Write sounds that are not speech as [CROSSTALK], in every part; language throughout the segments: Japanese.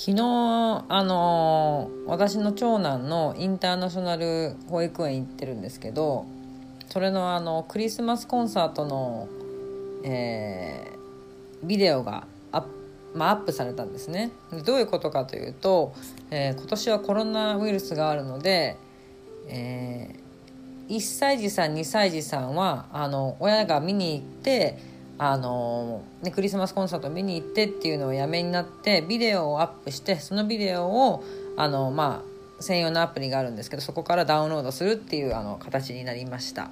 昨日あの私の長男のインターナショナル保育園行ってるんですけどそれのあのクリスマスコンサートの、えー、ビデオがアッ,、まあ、アップされたんですね。どういうことかというと、えー、今年はコロナウイルスがあるので、えー、1歳児さん2歳児さんはあの親が見に行ってあのね、クリスマスコンサート見に行ってっていうのをやめになってビデオをアップしてそのビデオをあの、まあ、専用のアプリがあるんですけどそこからダウンロードするっていうあの形になりました。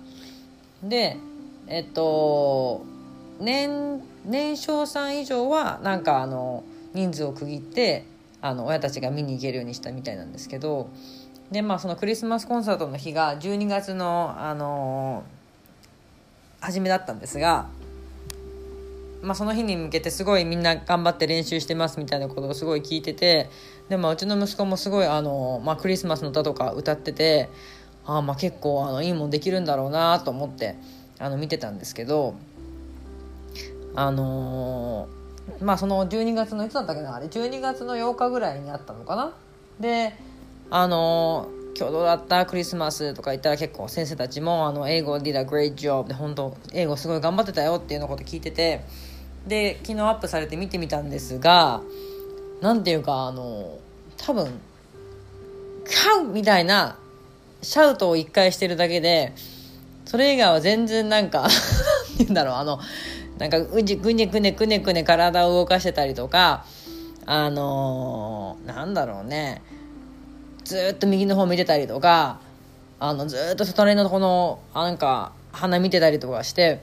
でえっと年年少さん以上はなんかあの人数を区切ってあの親たちが見に行けるようにしたみたいなんですけどでまあそのクリスマスコンサートの日が12月のあの初めだったんですがまあ、その日に向けてすごいみんな頑張って練習してますみたいなことをすごい聞いててでもうちの息子もすごいあの、まあ、クリスマスの歌とか歌っててあまあ結構あのいいもんできるんだろうなと思ってあの見てたんですけどあのー、まあその12月のいつだったっけなあれ？12月の8日ぐらいにあったのかな？であのー今日どうだった？クリスマスとか言ったら結構先生たちもあの英語 did a great job で本当英語すごい頑張ってたよっていうのこと聞いててで昨日アップされて見てみたんですが何ていうかあの多分「カウ!」みたいなシャウトを一回してるだけでそれ以外は全然なんか [LAUGHS] 言うんだろうあのなんかうじぐねぐねくねくね体を動かしてたりとかあのー、なんだろうねずっと右の方見てたりとかあのずっと隣のこのなんか花見てたりとかして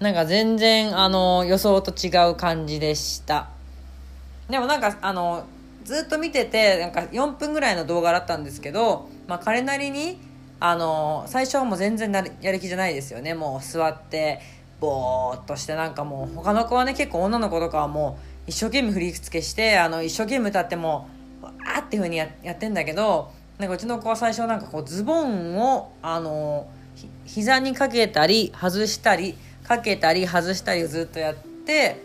なんか全然あの予想と違う感じでした。でもなんかあのずっと見ててなんか4分ぐらいの動画だったんですけど、まあ、彼なりにあの最初はもう全然やる気じゃないですよね。もう座ってぼーっとしてなんかもう他の子はね結構女の子とかはもう一生懸命振り付けしてあの一生懸命歌ってもあっていうふうにややってんだけどなんかうちの子は最初なんかこうズボンをあのひ膝にかけたり外したりかけたり外したりをずっとやって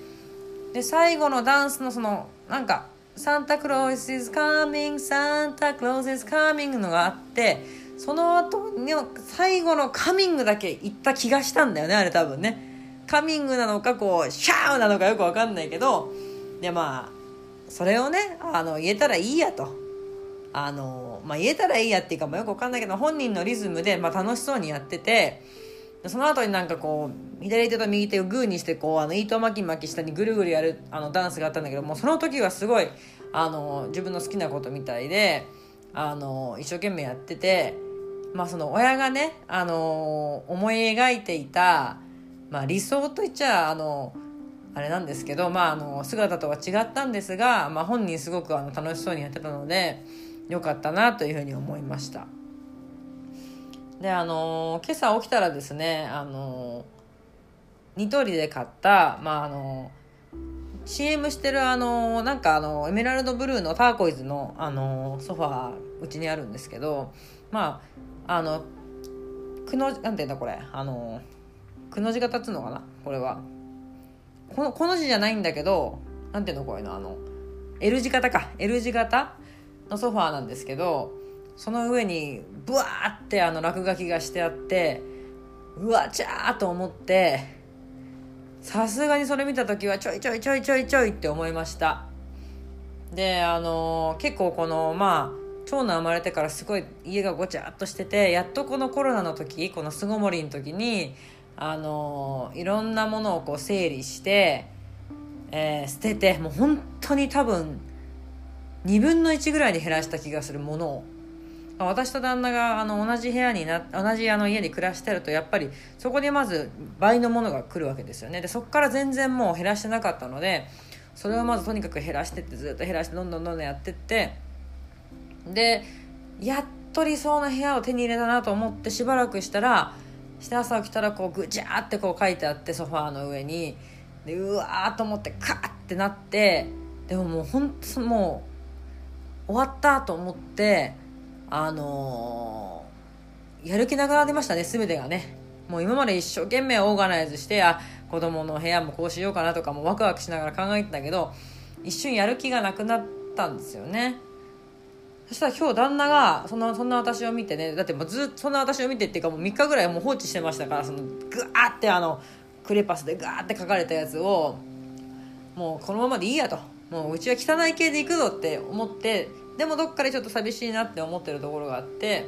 で最後のダンスのそのなんか「サンタクロース is coming サンタクロース is coming」のがあってその後の最後のカミングだけ言った気がしたんだよねあれ多分ね。カミングなのかこうシャーなのかよくわかんないけどでまあそれをねあの言えたらいいやと。あの、まあ、言えたらいいやっていうか、まあ、よくわかんないけど本人のリズムで、まあ、楽しそうにやっててその後になんかこう左手と右手をグーにしてこうあの糸巻き巻き下にぐるぐるやるあのダンスがあったんだけどもその時はすごいあの自分の好きなことみたいであの一生懸命やってて、まあ、その親がねあの思い描いていた、まあ、理想といっちゃあのあれなんですけど、まあ、あの姿とは違ったんですが、まあ、本人すごくあの楽しそうにやってたのでよかったなというふうに思いました。であの今朝起きたらですねあのニトリで買った、まあ、あの CM してるあのなんかあのエメラルドブルーのターコイズのあのソファーうちにあるんですけどまああのくのなんていうんだこれあのくの字が立つのかなこれは。このこの字じゃないんだけどなんていうのこういうのあの L 字型か。L 字型のソファーなんですけどその上にブワーってあの落書きがしてあってうわちゃーと思ってさすがにそれ見た時はちょいちょいちょいちょいちょいって思いました。であの結構このまあ長男生まれてからすごい家がごちゃっとしててやっとこのコロナの時この巣ごもりの時にあのいろんなものをこう整理して、えー、捨ててもう本当に多分2分の1ぐらいに減らした気がするものを。私と旦那があの同じ部屋にな同じあの家に暮らしてるとやっぱりそこでまず倍のものが来るわけですよね。でそこから全然もう減らしてなかったのでそれをまずとにかく減らしてってずっと減らしてどんどんどんどんやってってでやっと理想の部屋を手に入れたなと思ってしばらくしたらして朝起きたらこうぐちゃーってこう書いてあってソファーの上に。でうわーと思ってカーってなって。でももう本当もう終わったと思ってあのー、やる気なくなりましたね全てがね。もう今まで一生懸命オーガナイズしてあ子供の部屋もこうしようかなとかもワクワクしながら考えてたけど一瞬やる気がなくなったんですよね。そしたら今日旦那がそのそんな私を見てねだってもうずっとそんな私を見てっていうかもう3日ぐらいもう放置してましたからそのグワーってあのクレパスでガーって書かれたやつをもうこのままでいいやと。もううちは汚い系で行くぞって思ってでもどっかでちょっと寂しいなって思ってるところがあって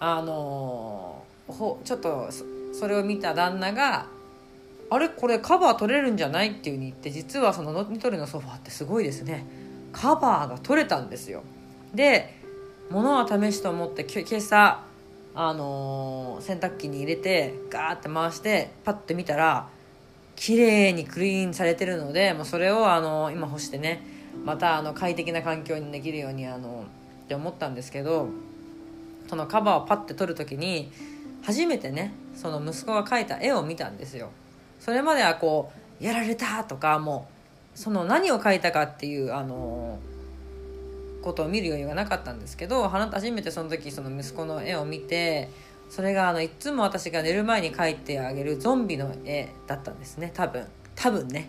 あのほちょっとそれを見た旦那が「あれ？これカバー取れるんじゃない?」っていうふうに言って実はそのニトリのソファーってすごいですね。カバーが取れたんですよ。で物は試しと思って今朝あのー、洗濯機に入れてガーって回してパッて見たら綺麗にクリーンされてるのでもうそれを、あのー、今干してねまたあの快適な環境にできるようにあのって思ったんですけどそのカバーをパッて撮る時に初めてねその息子が描いた絵を見たんですよ。それまではこうやられたとかもうその何を描いたかっていうあのことを見る余裕がなかったんですけど初めてその時その息子の絵を見てそれがあのいつも私が寝る前に描いてあげるゾンビの絵だったんですね多分。多分ね。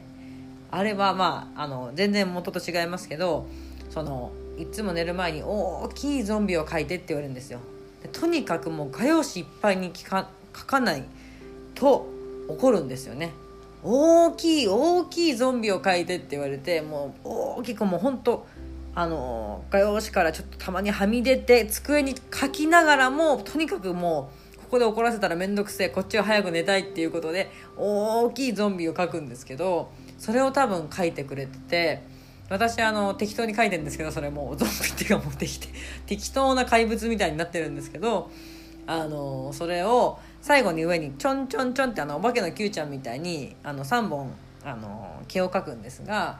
あれはまああの全然元と違いますけどそのいつも寝る前に大きいゾンビを描いてって言われるんですよ。とにかくもう画用紙いっぱいに描かないと怒るんですよね。大きい大きいゾンビを描いてって言われてもう大きくもうほんとあの画用紙からちょっとたまにはみ出て机に書きながらもとにかくもうここで怒らせたら面倒くせえこっちは早く寝たいっていうことで大きいゾンビを描くんですけどそれを多分書いてくれてて私あの適当に書いてるんですけどそれもゾンビっていうかもう適適当な怪物みたいになってるんですけどあのそれを最後に上にちょんちょんちょんってあのお化けの Q ちゃんみたいにあの3本あの毛を描くんですが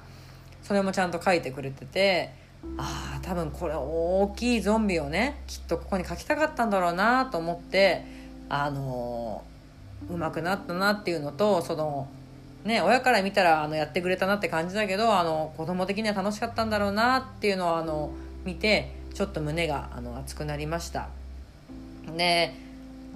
それもちゃんと書いてくれててああ多分これ大きいゾンビをねきっとここに描きたかったんだろうなと思ってあのうまくなったなっていうのとそのね親から見たらあのやってくれたなって感じだけどあの子供的には楽しかったんだろうなっていうのをあの見てちょっと胸があの熱くなりました。で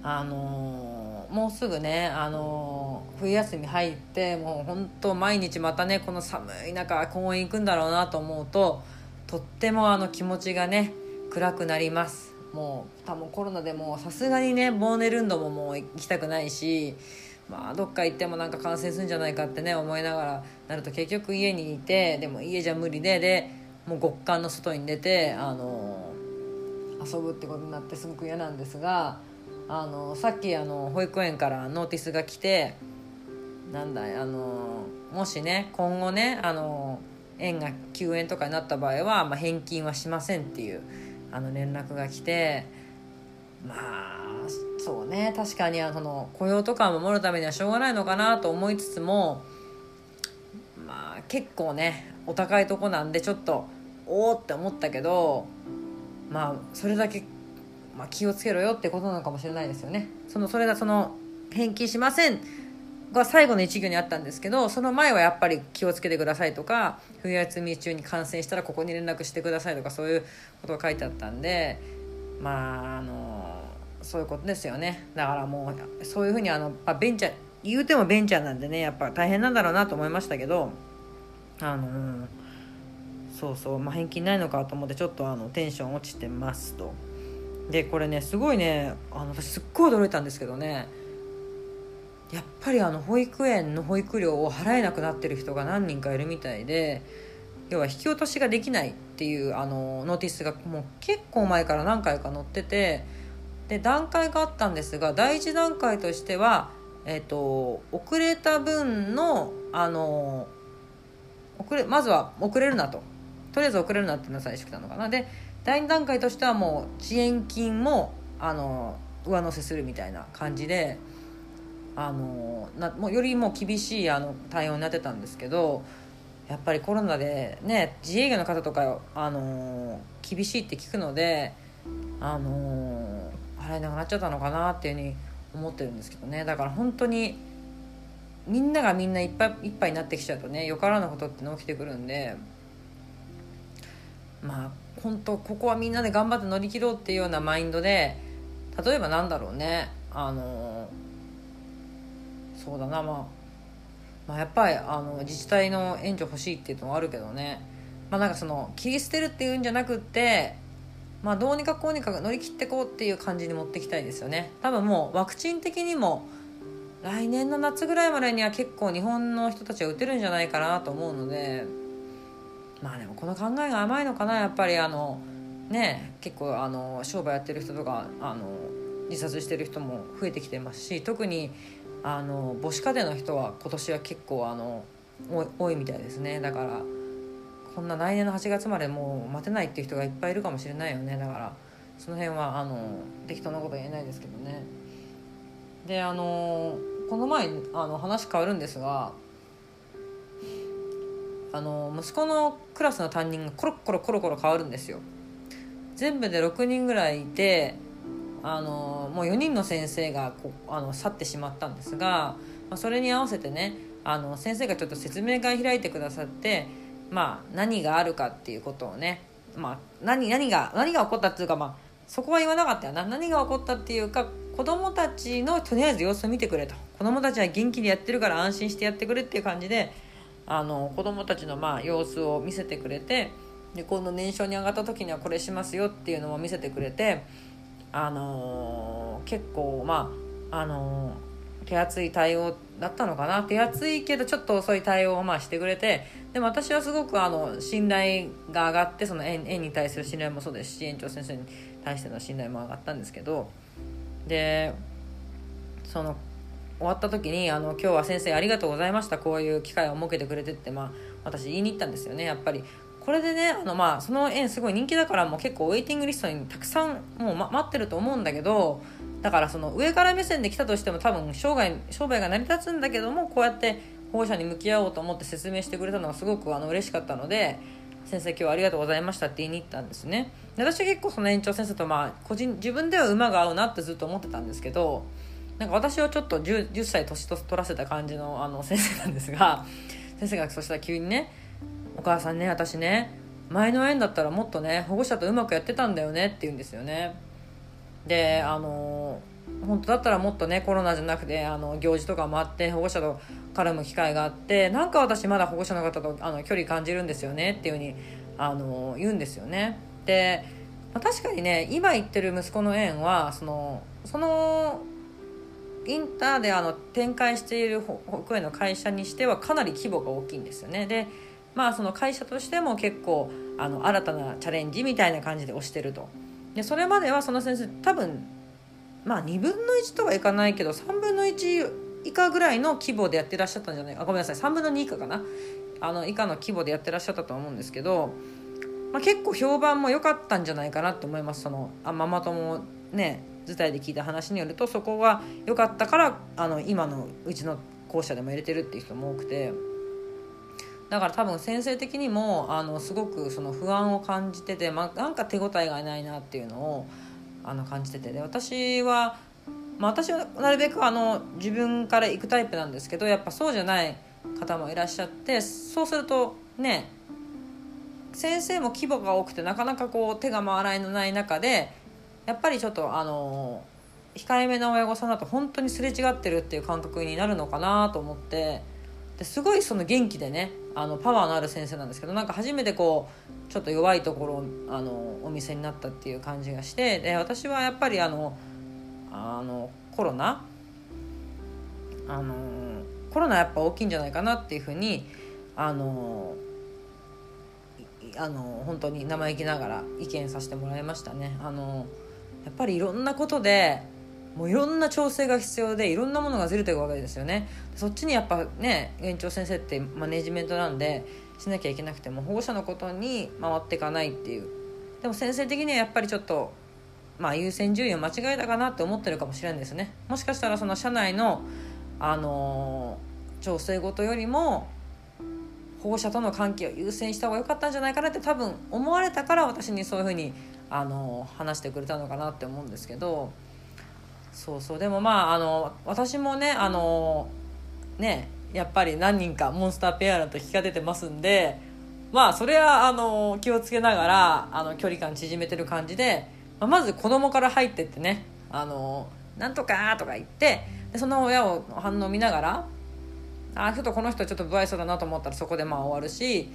あのもうすぐねあの冬休み入ってもう本当毎日またねこの寒い中公園行くんだろうなと思うととってもあの気持ちがね暗くなります。もう多分コロナでもさすがにねボーネルンドももう行きたくないしまあどっか行ってもなんか感染するんじゃないかってね思いながらなると結局家にいてでも家じゃ無理ででもう極寒の外に出てあの遊ぶってことになってすごく嫌なんですがあのさっきあの保育園からノーティスが来てなんだいあのもしね今後ねあの園が休園とかになった場合は、まあ、返金はしませんっていうあの連絡が来てまあそうね確かにあの雇用とかを守るためにはしょうがないのかなと思いつつもまあ結構ねお高いとこなんでちょっとおおって思ったけどまあそれだけ、まあ、気をつけろよってことなのかもしれないですよね。そのそれがその返金しませんが最後の一行にあったんですけどその前はやっぱり気をつけてくださいとか冬休み中に感染したらここに連絡してくださいとかそういうことが書いてあったんでまああのそういうことですよね。だからもうそういうふうにあの、あ、ベンチャー言うてもベンチャーなんでねやっぱ大変なんだろうなと思いましたけどあのそうそう、まあ、返金ないのかと思ってちょっとあのテンション落ちてますと。でこれねすごいねあの私すっごい驚いたんですけどねやっぱりあの保育園の保育料を払えなくなってる人が何人かいるみたいで要は引き落としができないっていうあのノーティスがもう結構前から何回か載っててで段階があったんですが第一段階としては、えーと、遅れた分のあの遅れまずは遅れるなととりあえず遅れるなっていうのが最初来たのかなで第2段階としてはもう遅延金もあの上乗せするみたいな感じで。あのなもうよりも厳しいあの対応になってたんですけどやっぱりコロナでね自営業の方とかあの厳しいって聞くのであの払えなくなっちゃったのかなっていうふうに思ってるんですけどね。だから本当にみんながみんないっぱいいっぱいになってきちゃうとねよからぬことっての起きてくるんでまあ本当ここはみんなで頑張って乗り切ろうっていうようなマインドで例えばなんだろうねあのそうだなまあ、まあ、やっぱりあの自治体の援助欲しいっていうのはあるけどね。まあなんかその切り捨てるっていうんじゃなくってまあどうにかこうにか乗り切ってこうっていう感じに持ってきたいですよね。多分もうワクチン的にも来年の夏ぐらいまでには結構日本の人たちは打てるんじゃないかなと思うのでまあでもこの考えが甘いのかなやっぱりあのね結構あの商売やってる人とかあの自殺してる人も増えてきてますし特にあの母子家庭の人は今年は結構あの多いみたいですね。だからこんな来年の8月までもう待てないっていう人がいっぱいいるかもしれないよね。だからその辺はあの適当なこと言えないですけどね。であのこの前あの話変わるんですがあの息子のクラスの担任がコロコロコロコロ変わるんですよ。全部で6人ぐらいいてあのもう4人の先生がこあの去ってしまったんですが、まあ、それに合わせてねあの先生がちょっと説明会開いてくださって、まあ、何があるかっていうことをね、まあ、何何が何が起こったっていうか、まあ、そこは言わなかったよな。何が起こったっていうか子供たちのとりあえず様子を見てくれと。子供たちは元気にやってるから安心してやってくれっていう感じであの子供たちのまあ様子を見せてくれてで今度年少に上がった時にはこれしますよっていうのも見せてくれてあのー、結構まああのー、手厚い対応だったのかな。手厚いけどちょっと遅い対応をまあしてくれてでも私はすごくあの信頼が上がってその園園に対する信頼もそうですし園長先生に対しての信頼も上がったんですけど。でその終わった時にあの「今日は先生ありがとうございました。こういう機会を設けてくれて」ってまあ私言いに行ったんですよね。やっぱりこれでねあのまあその園すごい人気だからもう結構ウェイティングリストにたくさんもう、ま、待ってると思うんだけどだからその上から目線で来たとしても多分生涯商売が成り立つんだけどもこうやって保護者に向き合おうと思って説明してくれたのがすごくあの嬉しかったので先生今日はありがとうございましたって言いに行ったんですね。で私は結構その園長先生とまあ個人自分では馬が合うなってずっと思ってたんですけどなんか私はちょっと 10, 10歳年と取らせた感じのあの先生なんですが先生がそしたら急にね「お母さんね私ね前の園だったらもっとね保護者とうまくやってたんだよねって言うんですよね。であの本当だったらもっとねコロナじゃなくてあの行事とかもあって保護者と絡む機会があってなんか私まだ保護者の方とあの距離感じるんですよねっていうふうにあの言うんですよね。で、まあ、確かにね今行ってる息子の園はそのそのインターであの展開している保育園の会社にしてはかなり規模が大きいんですよね。でまあその会社としても結構あの新たなチャレンジみたいな感じで推してると。でそれまではその先生多分まあ2分の1とはいかないけど3分の1以下ぐらいの規模でやってらっしゃったんじゃない？かごめんなさい。3分の2以下かな？あの以下の規模でやってらっしゃったと思うんですけど、まあ、結構評判も良かったんじゃないかなと思います。そのあママ友ね図体で聞いた話によるとそこが良かったからあの今のうちの校舎でも入れてるっていう人も多くて。だから多分先生的にもあのすごくその不安を感じてて、まあ、なんか手応えがないなっていうのをあの感じてて。で私は、まあ、私はなるべくあの自分から行くタイプなんですけどやっぱそうじゃない方もいらっしゃってそうするとね先生も規模が多くてなかなかこう手が回らない中でやっぱりちょっとあの控えめな親御さんだと本当にすれ違ってるっていう感覚になるのかなと思って。ですごいその元気でねあのパワーのある先生なんですけどなんか初めてこうちょっと弱いところあのお店になったっていう感じがしてで私はやっぱりあのあのコロナ？あのコロナやっぱ大きいんじゃないかなっていうふうにあのあの本当に生意気ながら意見させてもらいましたね。あのやっぱりいろんなことでもういろんな調整が必要でいろんなものがずれていくわけですよね。そっちにやっぱね園長先生ってマネジメントなんでしなきゃいけなくても保護者のことに回っていかないっていう。でも先生的にはやっぱりちょっとまあ優先順位を間違えたかなって思ってるかもしれないんですね。もしかしたらその社内のあのー、調整事よりも保護者との関係を優先した方が良かったんじゃないかなって多分思われたから私にそういうふうにあのー、話してくれたのかなって思うんですけど。そうそう。でもまああの私もねあのねやっぱり何人かモンスターペアラント引きが出てますんでまあそれはあの気をつけながらあの距離感縮めてる感じで、まあ、まず子供から入ってってね「あのなんとか」とか言ってでその親を反応見ながらあちょっとこの人ちょっと不愛想だなと思ったらそこでまあ終わるし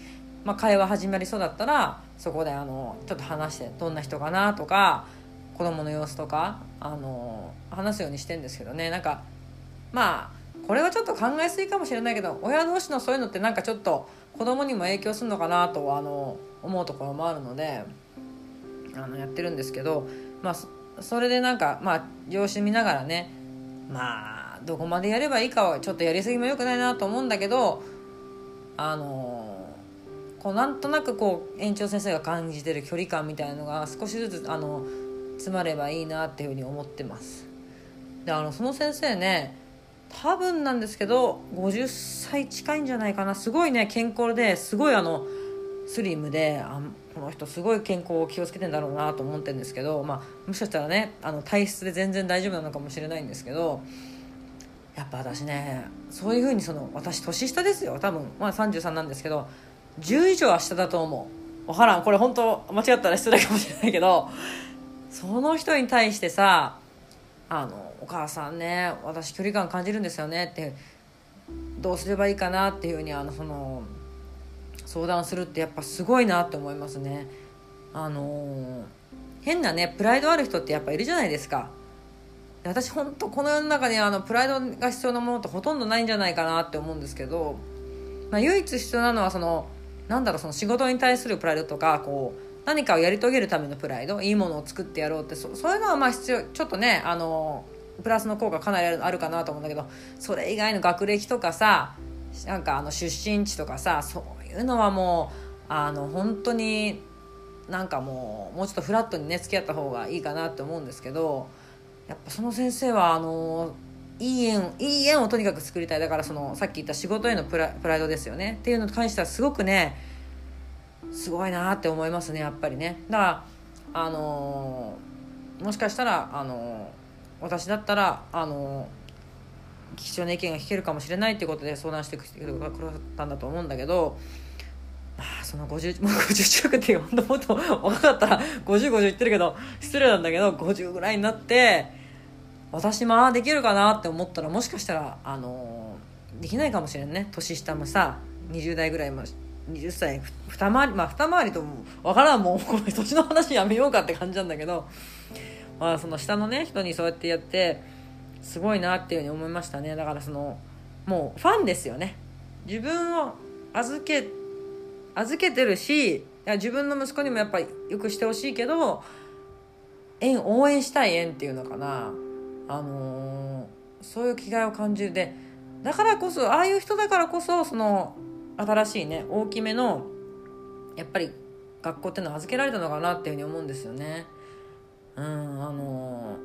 まあ、会話始まりそうだったらそこであのちょっと話してどんな人かなとか子供の様子とかあの話すようにしてんですけどね。なんかまあこれはちょっと考えすぎかもしれないけど親同士のそういうのってなんかちょっと子供にも影響するのかなとあの思うところもあるのであのやってるんですけど、まあ、それでなんかまあ様子見ながらねまあどこまでやればいいかはちょっとやりすぎもよくないなと思うんだけどあのこうなんとなくこう園長先生が感じてる距離感みたいなのが少しずつあの詰まればいいなっていうふうに思ってます。であのその先生ね多分なんですけど50歳近いんじゃないかな。すごいね健康ですごいあのスリムであこの人すごい健康を気をつけてんだろうなと思ってるんですけど、まあ、もしかしたらねあの体質で全然大丈夫なのかもしれないんですけどやっぱ私ねそういうふうにその私年下ですよ。多分、まあ、33なんですけど10以上は下だと思う。分からん。これ本当間違ったら失礼かもしれないけどその人に対してさあのお母さんね私距離感感じるんですよねってどうすればいいかなっていうふうにあのその相談するってやっぱすごいなって思いますね。あの変なねプライドある人ってやっぱいるじゃないですか。私本当この世の中にあのプライドが必要なものってほとんどないんじゃないかなって思うんですけど、まあ、唯一必要なのはそのなんだろうその仕事に対するプライドとかこう何かをやり遂げるためのプライドいいものを作ってやろうってそそういうのはまあ必要ちょっとねあのプラスの効果かなりあるかなと思うんだけどそれ以外の学歴とかさなんかあの出身地とかさそういうのはもうあの本当になんかもうもうちょっとフラットにね付き合った方がいいかなって思うんですけどやっぱその先生はあのいい縁いい縁をとにかく作りたい。だからそのさっき言った仕事へのプラプライドですよね。っていうのに関してはすごくねすごいなって思いますねやっぱりね。だからあのー、もしかしたらあのー、私だったらあのー、貴重な意見が聞けるかもしれないっていうことで相談してくれたんだと思うんだけどまあその50もう [LAUGHS] 50近くっていう本当もっと若かったら5050言ってるけど失礼なんだけど50ぐらいになって私まあできるかなって思ったらもしかしたらあのできないかもしれんね。年下もさ20代ぐらいも20歳二回りまあ二回りとも分からんもうこの年の話やめようかって感じなんだけど、まあ、その下のね人にそうやってやってすごいなっていうふうに思いましたね。だからそのもうファンですよね。自分を預け預けてるし自分の息子にもやっぱりよくしてほしいけど縁応援したい縁っていうのかな。あのー、そういう気概を感じる。でだからこそああいう人だからこそその新しいね大きめのやっぱり学校っていうのは預けられたのかなっていうふうに思うんですよね。うんあの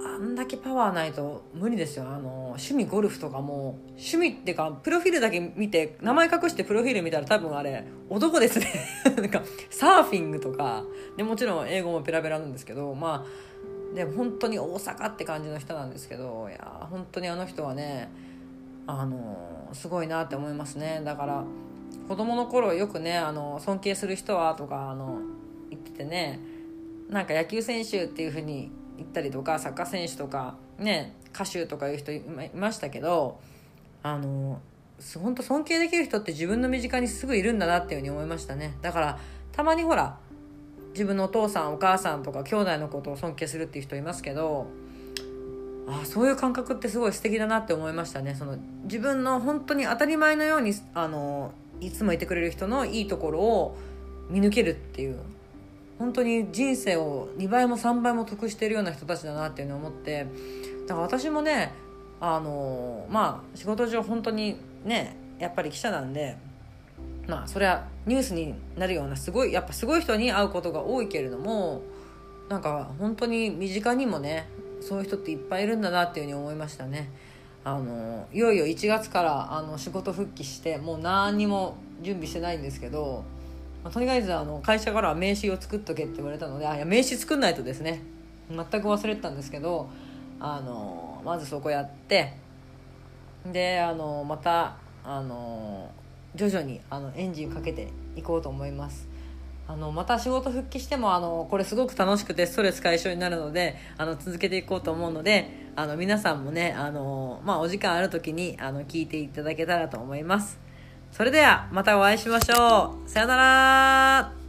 あんだけパワーないと無理ですよ。あの趣味ゴルフとかも趣味っていうかプロフィールだけ見て名前隠してプロフィール見たら多分あれ男ですね。[LAUGHS] なんかサーフィングとか。でもちろん英語もペラペラなんですけどまあでも本当に大阪って感じの人なんですけどいや本当にあの人はねあのすごいなって思いますね。だから子供の頃よくねあの尊敬する人はとかあの言っててねなんか野球選手っていうふうに言ったりとかサッカー選手とかね歌手とかいう人いましたけどあの本当尊敬できる人って自分の身近にすぐいるんだなっていうふうに思いましたね。だからたまにほら自分のお父さんお母さんとか兄弟のことを尊敬するっていう人いますけどあそういう感覚ってすごい素敵だなって思いましたね。その自分の本当に当たり前のようにあのいつもいてくれる人のいいところを見抜けるっていう本当に人生を2倍も3倍も得してるような人たちだなっていうのを思ってだから私もねあのまあ仕事上本当にねやっぱり記者なんでまあそれはニュースになるようなすごいやっぱすごい人に会うことが多いけれどもなんか本当に身近にもねそういう人っていっぱいいるんだなっていうふうに思いましたね。あのいよいよ1月からあの仕事復帰してもう何にも準備してないんですけど、まあ、とにかくあの会社からは名刺を作っとけって言われたのであいや名刺作んないとですね全く忘れてたんですけどあのまずそこやってであのまたあの徐々にあのエンジンかけていこうと思います。あのまた仕事復帰してもあのこれすごく楽しくてストレス解消になるのであの続けていこうと思うのであの皆さんもねあの、まあ、お時間ある時にあの聞いていただけたらと思います。それではまたお会いしましょうさよなら